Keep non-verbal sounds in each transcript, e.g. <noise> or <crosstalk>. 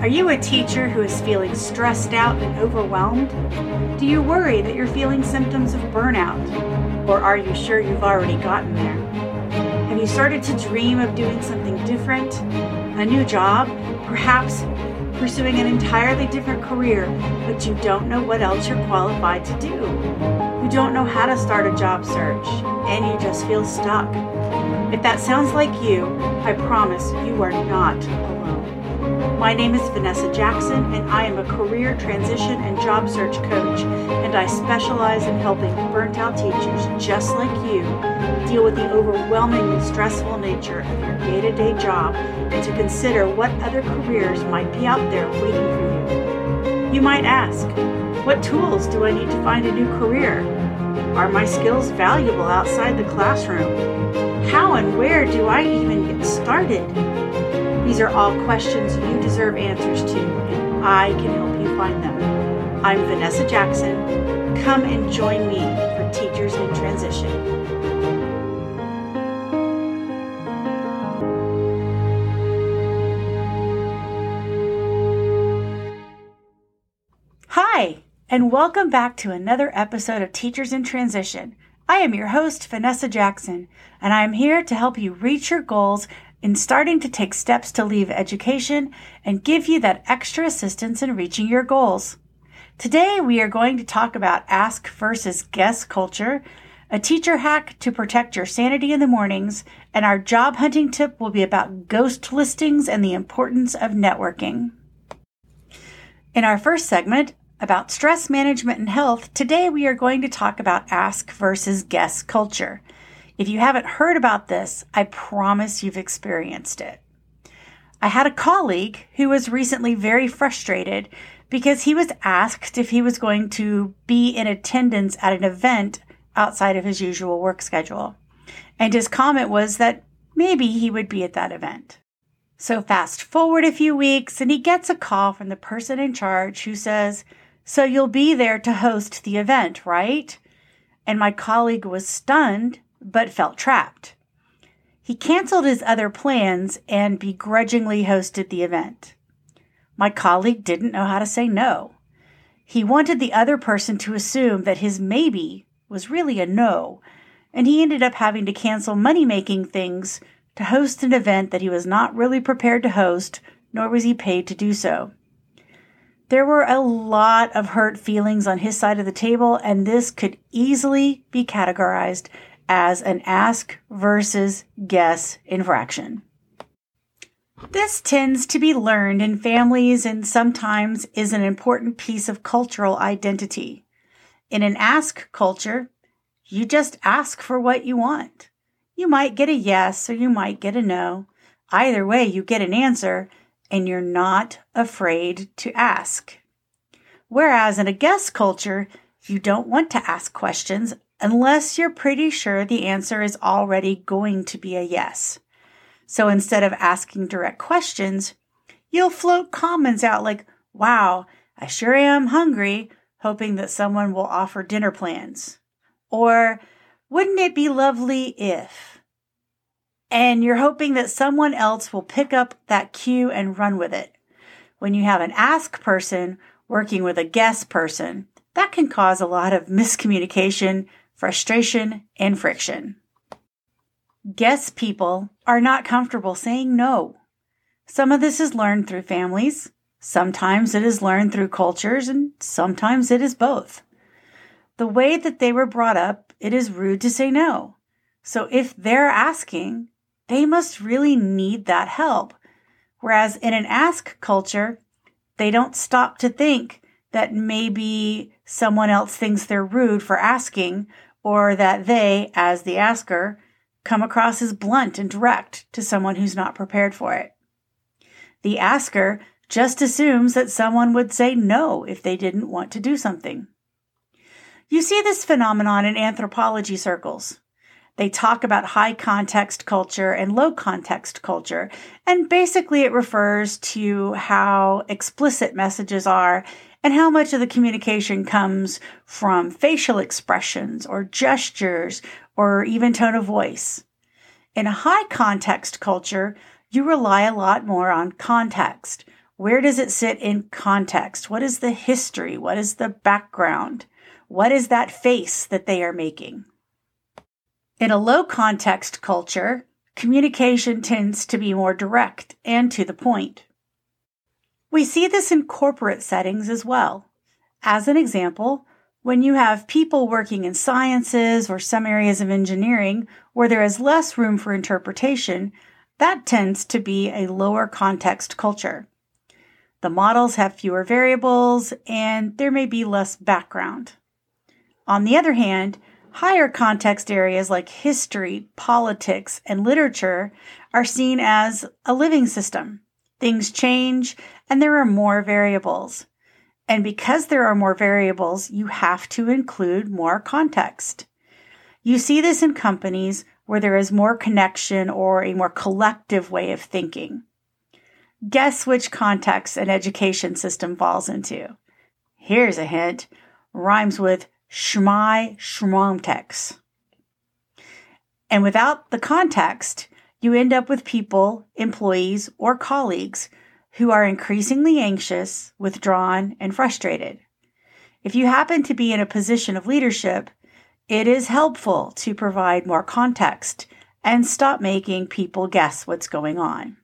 Are you a teacher who is feeling stressed out and overwhelmed? Do you worry that you're feeling symptoms of burnout? Or are you sure you've already gotten there? Have you started to dream of doing something different? A new job? Perhaps pursuing an entirely different career, but you don't know what else you're qualified to do? You don't know how to start a job search, and you just feel stuck. If that sounds like you, I promise you are not alone. My name is Vanessa Jackson, and I am a career transition and job search coach, and I specialize in helping burnt out teachers just like you deal with the overwhelmingly stressful nature of your day to day job and to consider what other careers might be out there waiting for you. You might ask, what tools do I need to find a new career? Are my skills valuable outside the classroom? How and where do I even get started? These are all questions you deserve answers to, and I can help you find them. I'm Vanessa Jackson. Come and join me for Teachers in Transition. Hi, and welcome back to another episode of Teachers in Transition. I am your host, Vanessa Jackson, and I am here to help you reach your goals in starting to take steps to leave education and give you that extra assistance in reaching your goals. Today, we are going to talk about ask versus guess culture, a teacher hack to protect your sanity in the mornings, and our job hunting tip will be about ghost listings and the importance of networking. In our first segment, about stress management and health, today we are going to talk about ask versus guess culture. If you haven't heard about this, I promise you've experienced it. I had a colleague who was recently very frustrated because he was asked if he was going to be in attendance at an event outside of his usual work schedule. And his comment was that maybe he would be at that event. So fast forward a few weeks and he gets a call from the person in charge who says, So you'll be there to host the event, right? And my colleague was stunned but felt trapped. He canceled his other plans and begrudgingly hosted the event. My colleague didn't know how to say no. He wanted the other person to assume that his maybe was really a no, and he ended up having to cancel money making things to host an event that he was not really prepared to host, nor was he paid to do so. There were a lot of hurt feelings on his side of the table, and this could easily be categorized as an ask versus guess infraction. This tends to be learned in families and sometimes is an important piece of cultural identity. In an ask culture, you just ask for what you want. You might get a yes or you might get a no. Either way, you get an answer and you're not afraid to ask. Whereas in a guess culture, you don't want to ask questions unless you're pretty sure the answer is already going to be a yes. So instead of asking direct questions, you'll float comments out like, wow, I sure am hungry, hoping that someone will offer dinner plans. Or, wouldn't it be lovely if? And you're hoping that someone else will pick up that cue and run with it. When you have an ask person working with a guess person, that can cause a lot of <laughs> miscommunication, frustration, and friction. Guess people are not comfortable saying no. Some of this is learned through families, sometimes it is learned through cultures, and sometimes it is both. The way that they were brought up, it is rude to say no. So if they're asking, they must really need that help. Whereas in an ask culture, they don't stop to think that maybe someone else thinks they're rude for asking or that they, as the asker, come across as blunt and direct to someone who's not prepared for it. The asker just assumes that someone would say no if they didn't want to do something. You see this phenomenon in anthropology circles. They talk about high context culture and low context culture, and basically it refers to how explicit messages are and how much of the communication comes from facial expressions or gestures or even tone of voice. In a high context culture, you rely a lot more on context. Where does it sit in context? What is the history? What is the background? What is that face that they are making? In a low context culture, communication tends to be more direct and to the point. We see this in corporate settings as well. As an example, when you have people working in sciences or some areas of engineering where there is less room for interpretation, that tends to be a lower context culture. The models have fewer variables and there may be less background. On the other hand, higher context areas like history, politics, and literature are seen as a living system. Things change and there are more variables. And because there are more variables, you have to include more context. You see this in companies where there is more connection or a more collective way of thinking. Guess which context an education system falls into. Here's a hint rhymes with Schmai Schmomtex. And without the context, you end up with people, employees, or colleagues who are increasingly anxious, withdrawn, and frustrated. If you happen to be in a position of leadership, it is helpful to provide more context and stop making people guess what's going on.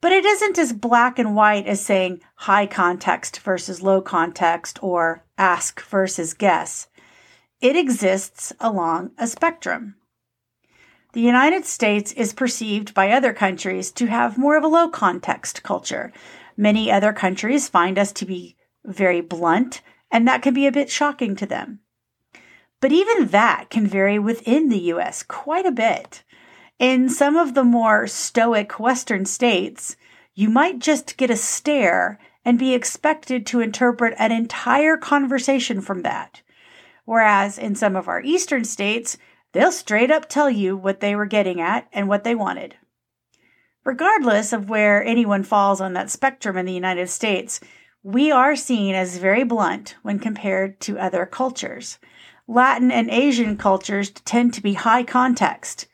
But it isn't as black and white as saying high context versus low context or ask versus guess. It exists along a spectrum. The United States is perceived by other countries to have more of a low context culture. Many other countries find us to be very blunt, and that can be a bit shocking to them. But even that can vary within the US quite a bit. In some of the more stoic Western states, you might just get a stare and be expected to interpret an entire conversation from that. Whereas in some of our Eastern states, They'll straight up tell you what they were getting at and what they wanted. Regardless of where anyone falls on that spectrum in the United States, we are seen as very blunt when compared to other cultures. Latin and Asian cultures tend to be high context.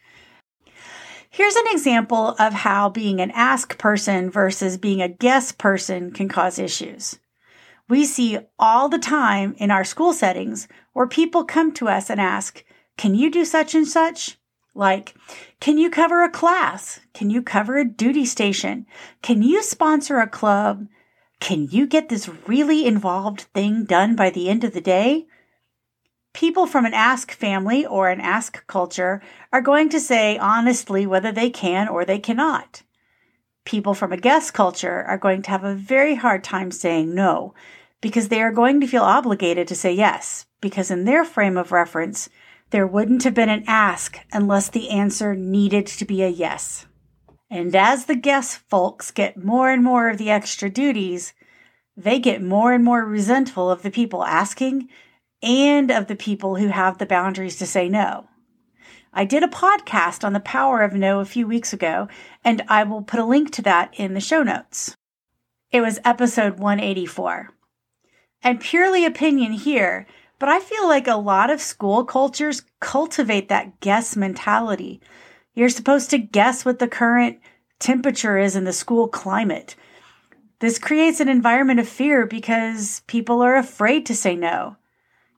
Here's an example of how being an ask person versus being a guess person can cause issues. We see all the time in our school settings where people come to us and ask, can you do such and such? Like, can you cover a class? Can you cover a duty station? Can you sponsor a club? Can you get this really involved thing done by the end of the day? People from an ask family or an ask culture are going to say honestly whether they can or they cannot. People from a guess culture are going to have a very hard time saying no because they are going to feel obligated to say yes because in their frame of reference, there wouldn't have been an ask unless the answer needed to be a yes. And as the guess folks get more and more of the extra duties, they get more and more resentful of the people asking and of the people who have the boundaries to say no. I did a podcast on the power of no a few weeks ago, and I will put a link to that in the show notes. It was episode 184. And purely opinion here, but I feel like a lot of school cultures cultivate that guess mentality. You're supposed to guess what the current temperature is in the school climate. This creates an environment of fear because people are afraid to say no.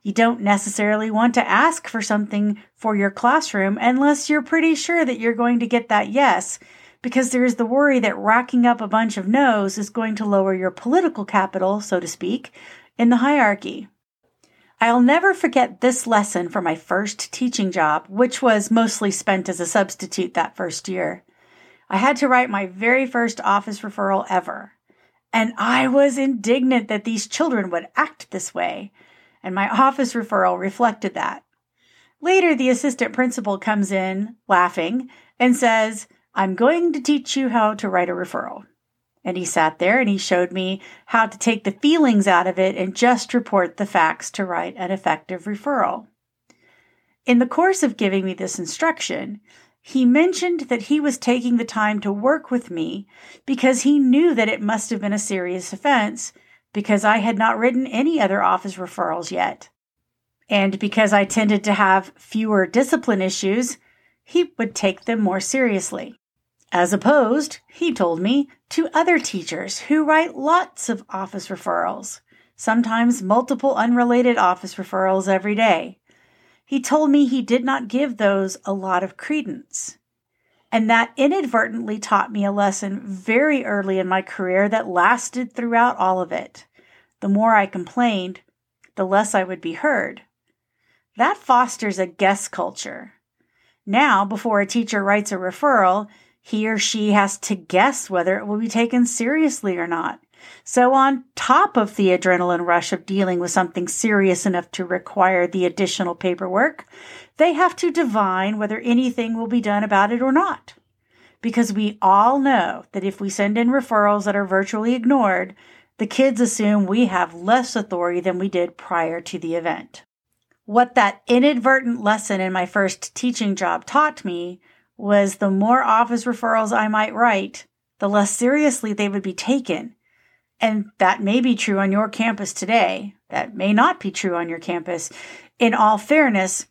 You don't necessarily want to ask for something for your classroom unless you're pretty sure that you're going to get that yes, because there's the worry that racking up a bunch of no's is going to lower your political capital, so to speak, in the hierarchy. I'll never forget this lesson for my first teaching job, which was mostly spent as a substitute that first year. I had to write my very first office referral ever. And I was indignant that these children would act this way. And my office referral reflected that. Later, the assistant principal comes in, laughing, and says, I'm going to teach you how to write a referral. And he sat there and he showed me how to take the feelings out of it and just report the facts to write an effective referral. In the course of giving me this instruction, he mentioned that he was taking the time to work with me because he knew that it must have been a serious offense because I had not written any other office referrals yet. And because I tended to have fewer discipline issues, he would take them more seriously. As opposed, he told me, to other teachers who write lots of office referrals, sometimes multiple unrelated office referrals every day. He told me he did not give those a lot of credence. And that inadvertently taught me a lesson very early in my career that lasted throughout all of it. The more I complained, the less I would be heard. That fosters a guess culture. Now, before a teacher writes a referral, he or she has to guess whether it will be taken seriously or not. So, on top of the adrenaline rush of dealing with something serious enough to require the additional paperwork, they have to divine whether anything will be done about it or not. Because we all know that if we send in referrals that are virtually ignored, the kids assume we have less authority than we did prior to the event. What that inadvertent lesson in my first teaching job taught me was the more office referrals I might write, the less seriously they would be taken. And that may be true on your campus today. That may not be true on your campus. In all fairness,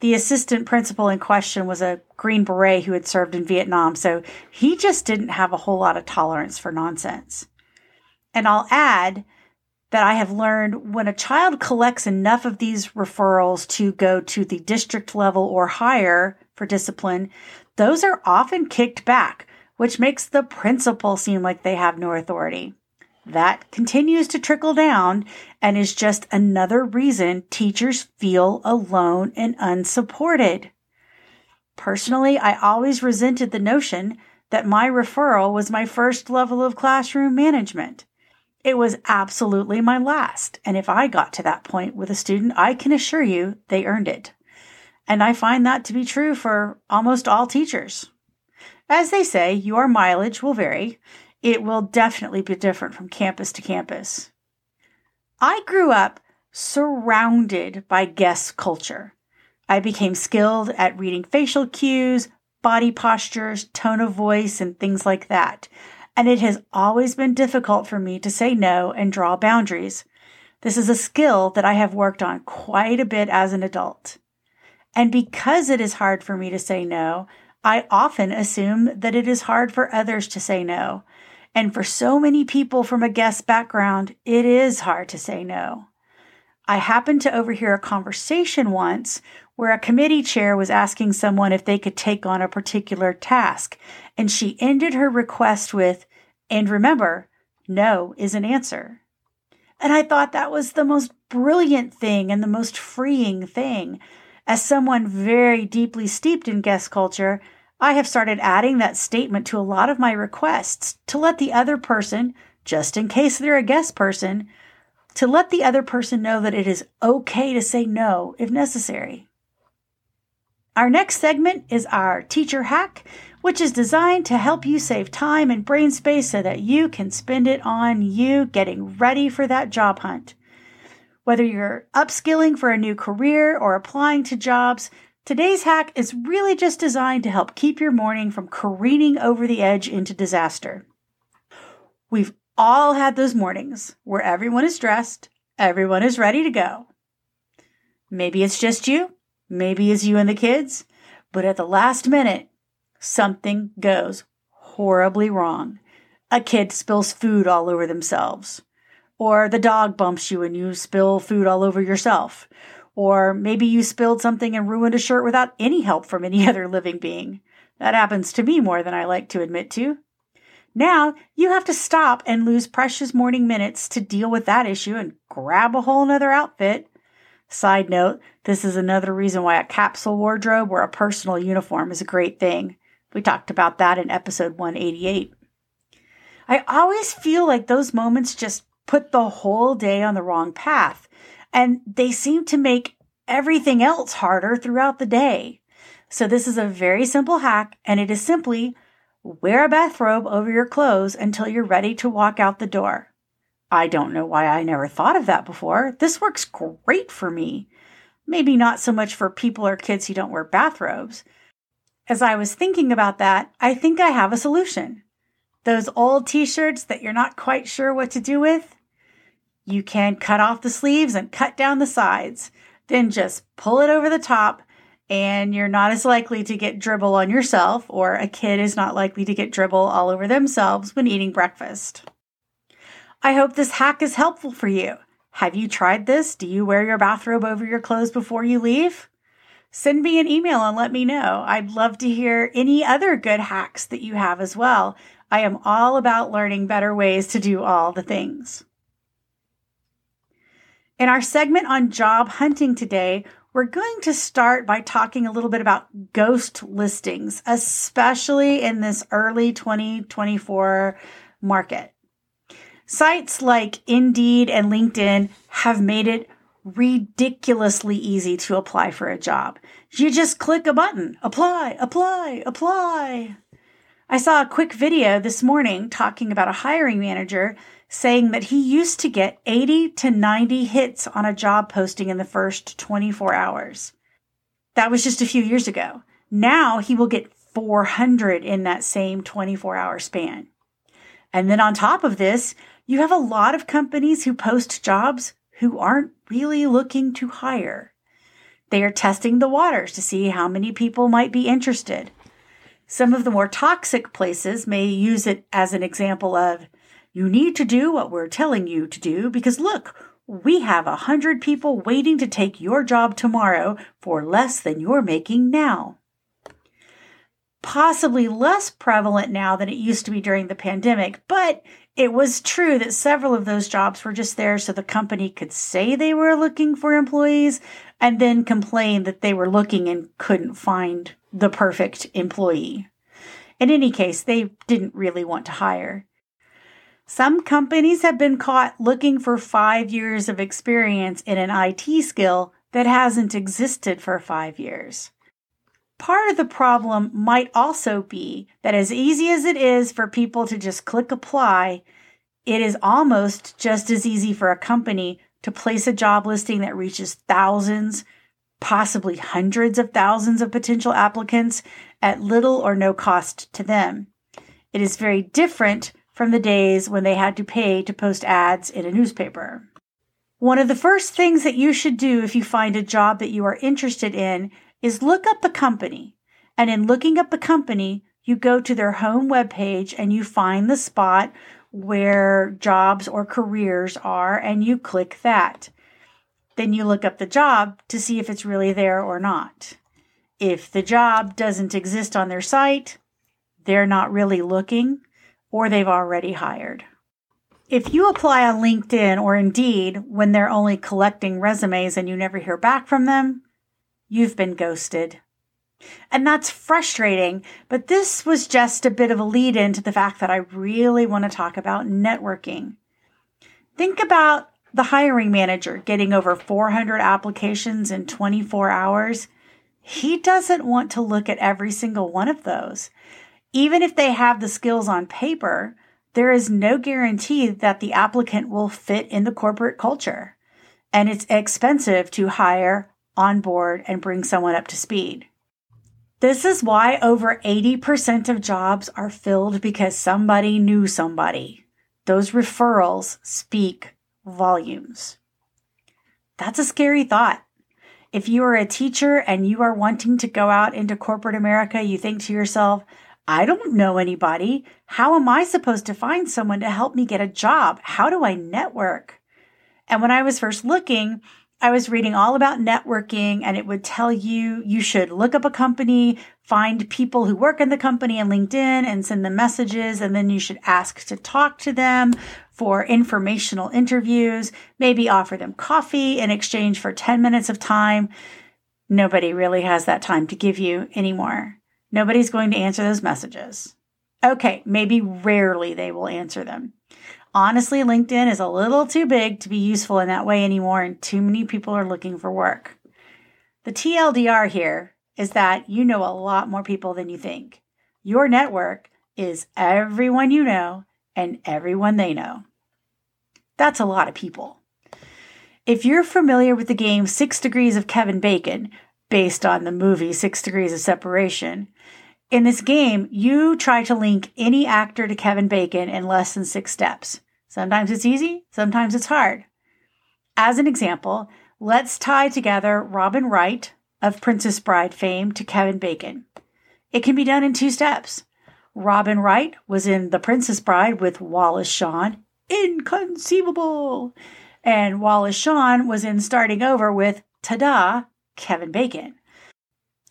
the assistant principal in question was a Green Beret who had served in Vietnam, so he just didn't have a whole lot of tolerance for nonsense. And I'll add that I have learned when a child collects enough of these referrals to go to the district level or higher for discipline, those are often kicked back, which makes the principal seem like they have no authority. That continues to trickle down and is just another reason teachers feel alone and unsupported. Personally, I always resented the notion that my referral was my first level of classroom management. It was absolutely my last, and if I got to that point with a student, I can assure you they earned it. And I find that to be true for almost all teachers. As they say, your mileage will vary. It will definitely be different from campus to campus. I grew up surrounded by guess culture. I became skilled at reading facial cues, body postures, tone of voice, and things like that. And it has always been difficult for me to say no and draw boundaries. This is a skill that I have worked on quite a bit as an adult. And because it is hard for me to say no, I often assume that it is hard for others to say no. And for so many people from a guess background, it is hard to say no. I happened to overhear a conversation once where a committee chair was asking someone if they could take on a particular task, and she ended her request with, and remember, no is an answer. And I thought that was the most brilliant thing and the most freeing thing. As someone very deeply steeped in guess culture, I have started adding that statement to a lot of my requests to let the other person, just in case they're a guess person, to let the other person know that it is okay to say no if necessary. Our next segment is our teacher hack, which is designed to help you save time and brain space so that you can spend it on you getting ready for that job hunt. Whether you're upskilling for a new career or applying to jobs, Today's hack is really just designed to help keep your morning from careening over the edge into disaster. We've all had those mornings where everyone is dressed, everyone is ready to go. Maybe it's just you, maybe it's you and the kids, but at the last minute, something goes horribly wrong. A kid spills food all over themselves, or the dog bumps you and you spill food all over yourself, or maybe you spilled something and ruined a shirt without any help from any <laughs> other living being. That happens to me more than I like to admit to. Now you have to stop and lose precious morning minutes to deal with that issue and grab a whole nother outfit. Side note, this is another reason why a capsule wardrobe or a personal uniform is a great thing. We talked about that in episode 188. I always feel like those moments just put the whole day on the wrong path and they seem to make everything else harder throughout the day. So, this is a very simple hack, and it is simply wear a bathrobe over your clothes until you're ready to walk out the door. I don't know why I never thought of that before. This works great for me. Maybe not so much for people or kids who don't wear bathrobes. As I was thinking about that, I think I have a solution. Those old t shirts that you're not quite sure what to do with, you can cut off the sleeves and cut down the sides. Then just pull it over the top and you're not as likely to get dribble on yourself, or a kid is not likely to get dribble all over themselves when eating breakfast. I hope this hack is helpful for you. Have you tried this? Do you wear your bathrobe over your clothes before you leave? Send me an email and let me know. I'd love to hear any other good hacks that you have as well. I am all about learning better ways to do all the things. In our segment on job hunting today, we're going to start by talking a little bit about ghost listings, especially in this early 2024 market. Sites like Indeed and LinkedIn have made it ridiculously easy to apply for a job. You just click a button, apply, apply, apply. I saw a quick video this morning talking about a hiring manager saying that he used to get 80 to 90 hits on a job posting in the first 24 hours. That was just a few years ago. Now he will get 400 in that same 24 hour span. And then on top of this, you have a lot of companies who post jobs who aren't really looking to hire. They are testing the waters to see how many people might be interested. Some of the more toxic places may use it as an example of you need to do what we're telling you to do because look, we have a hundred people waiting to take your job tomorrow for less than you're making now. Possibly less prevalent now than it used to be during the pandemic, but it was true that several of those jobs were just there so the company could say they were looking for employees and then complain that they were looking and couldn't find the perfect employee. In any case, they didn't really want to hire. Some companies have been caught looking for five years of experience in an IT skill that hasn't existed for five years. Part of the problem might also be that as easy as it is for people to just click apply, it is almost just as easy for a company to place a job listing that reaches thousands, possibly hundreds of thousands of potential applicants at little or no cost to them. It is very different from the days when they had to pay to post ads in a newspaper. One of the first things that you should do if you find a job that you are interested in is look up the company. And in looking up the company, you go to their home webpage and you find the spot where jobs or careers are and you click that. Then you look up the job to see if it's really there or not. If the job doesn't exist on their site, they're not really looking or they've already hired. If you apply on LinkedIn or Indeed when they're only collecting resumes and you never hear back from them, you've been ghosted. And that's frustrating, but this was just a bit of a lead in to the fact that I really want to talk about networking. Think about the hiring manager getting over 400 applications in 24 hours. He doesn't want to look at every single one of those. Even if they have the skills on paper, there is no guarantee that the applicant will fit in the corporate culture. And it's expensive to hire, onboard, and bring someone up to speed. This is why over 80% of jobs are filled because somebody knew somebody. Those referrals speak volumes. That's a scary thought. If you are a teacher and you are wanting to go out into corporate America, you think to yourself, I don't know anybody. How am I supposed to find someone to help me get a job? How do I network? And when I was first looking, I was reading all about networking and it would tell you you should look up a company, find people who work in the company on LinkedIn and send them messages. And then you should ask to talk to them for informational interviews, maybe offer them coffee in exchange for 10 minutes of time. Nobody really has that time to give you anymore. Nobody's going to answer those messages. Okay, maybe rarely they will answer them. Honestly, LinkedIn is a little too big to be useful in that way anymore, and too many people are looking for work. The TLDR here is that you know a lot more people than you think. Your network is everyone you know and everyone they know. That's a lot of people. If you're familiar with the game Six Degrees of Kevin Bacon, based on the movie Six Degrees of Separation. In this game, you try to link any actor to Kevin Bacon in less than six steps. Sometimes it's easy, sometimes it's hard. As an example, let's tie together Robin Wright, of Princess Bride fame to Kevin Bacon. It can be done in two steps. Robin Wright was in The Princess Bride with Wallace Shawn. Inconceivable! And Wallace Shawn was in Starting Over with Tada, Kevin Bacon.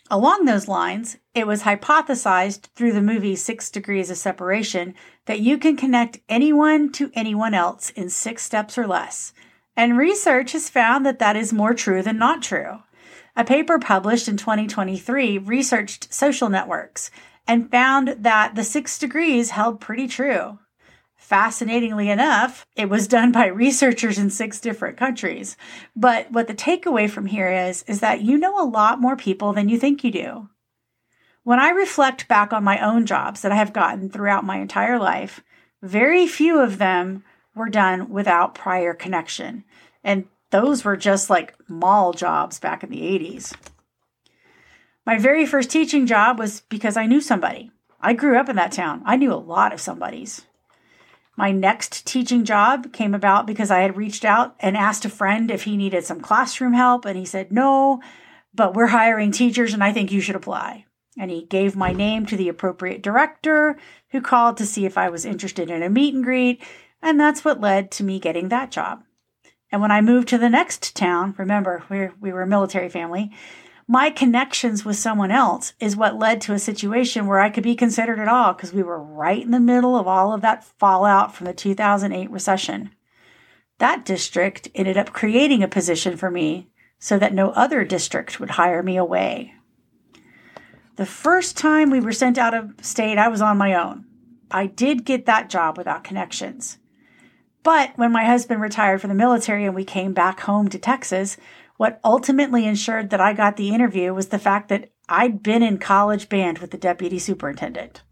Along those lines, it was hypothesized through the movie Six Degrees of Separation that you can connect anyone to anyone else in six steps or less. And research has found that that is more true than not true. A paper published in 2023 researched social networks and found that the six degrees held pretty true. Fascinatingly enough, it was done by researchers in six different countries. But what the takeaway from here is, is that you know a lot more people than you think you do. When I reflect back on my own jobs that I have gotten throughout my entire life, very few of them were done without prior connection. And those were just like mall jobs back in the 80s. My very first teaching job was because I knew somebody. I grew up in that town. I knew a lot of somebody's. My next teaching job came about because I had reached out and asked a friend if he needed some classroom help, and he said, No, but we're hiring teachers and I think you should apply. And he gave my name to the appropriate director who called to see if I was interested in a meet and greet, and that's what led to me getting that job. And when I moved to the next town, remember, we we were a military family, my connections with someone else is what led to a situation where I could be considered at all because we were right in the middle of all of that fallout from the 2008 recession. That district ended up creating a position for me so that no other district would hire me away. The first time we were sent out of state, I was on my own. I did get that job without connections. But when my husband retired from the military and we came back home to Texas, what ultimately ensured that I got the interview was the fact that I'd been in college band with the deputy superintendent.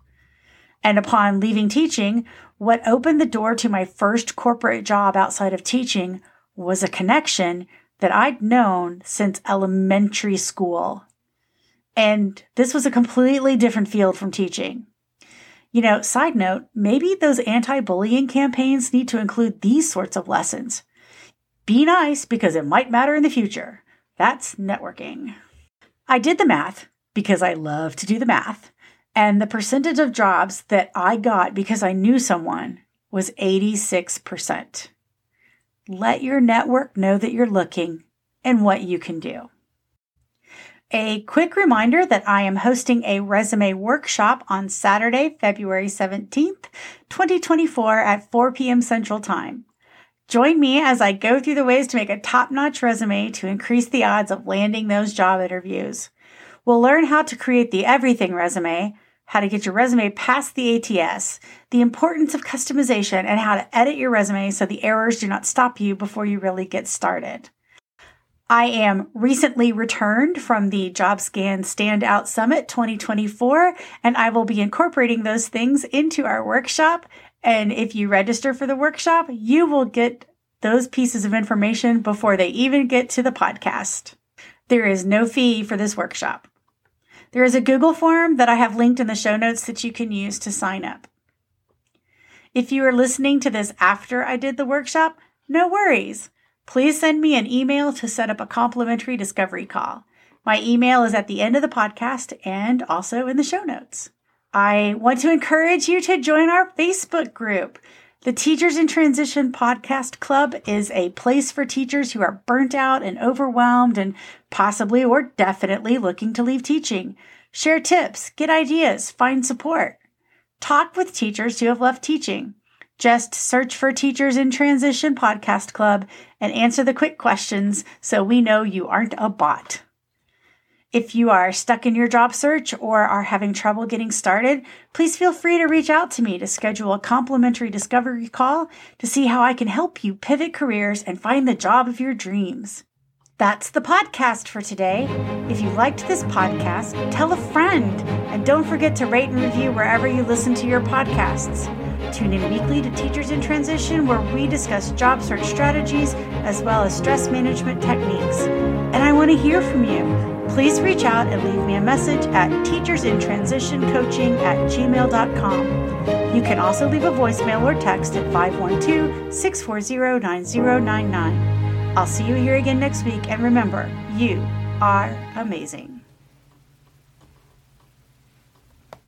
And upon leaving teaching, what opened the door to my first corporate job outside of teaching was a connection that I'd known since elementary school. And this was a completely different field from teaching. You know, side note, maybe those anti bullying campaigns need to include these sorts of lessons. Be nice because it might matter in the future. That's networking. I did the math because I love to do the math, and the percentage of jobs that I got because I knew someone was 86%. Let your network know that you're looking and what you can do. A quick reminder that I am hosting a resume workshop on Saturday, February 17th, 2024 at 4 p.m. Central Time. Join me as I go through the ways to make a top notch resume to increase the odds of landing those job interviews. We'll learn how to create the everything resume, how to get your resume past the ATS, the importance of customization, and how to edit your resume so the errors do not stop you before you really get started. I am recently returned from the JobScan Standout Summit 2024, and I will be incorporating those things into our workshop and if you register for the workshop, you will get those pieces of information before they even get to the podcast. There is no fee for this workshop. There is a Google form that I have linked in the show notes that you can use to sign up. If you are listening to this after I did the workshop, no worries. Please send me an email to set up a complimentary discovery call. My email is at the end of the podcast and also in the show notes. I want to encourage you to join our Facebook group. The Teachers in Transition Podcast Club is a place for teachers who are burnt out and overwhelmed and possibly or definitely looking to leave teaching. Share tips, get ideas, find support. Talk with teachers who have left teaching. Just search for Teachers in Transition Podcast Club and answer the quick questions so we know you aren't a bot. If you are stuck in your job search or are having trouble getting started, please feel free to reach out to me to schedule a complimentary discovery call to see how I can help you pivot careers and find the job of your dreams. That's the podcast for today. If you liked this podcast, tell a friend and don't forget to rate and review wherever you listen to your podcasts. Tune in weekly to Teachers in Transition, where we discuss job search strategies as well as stress management techniques. And I want to hear from you please reach out and leave me a message at teachersintransitioncoaching at gmail.com. You can also leave a voicemail or text at 512 640 9099. I'll see you here again next week, and remember, you are amazing.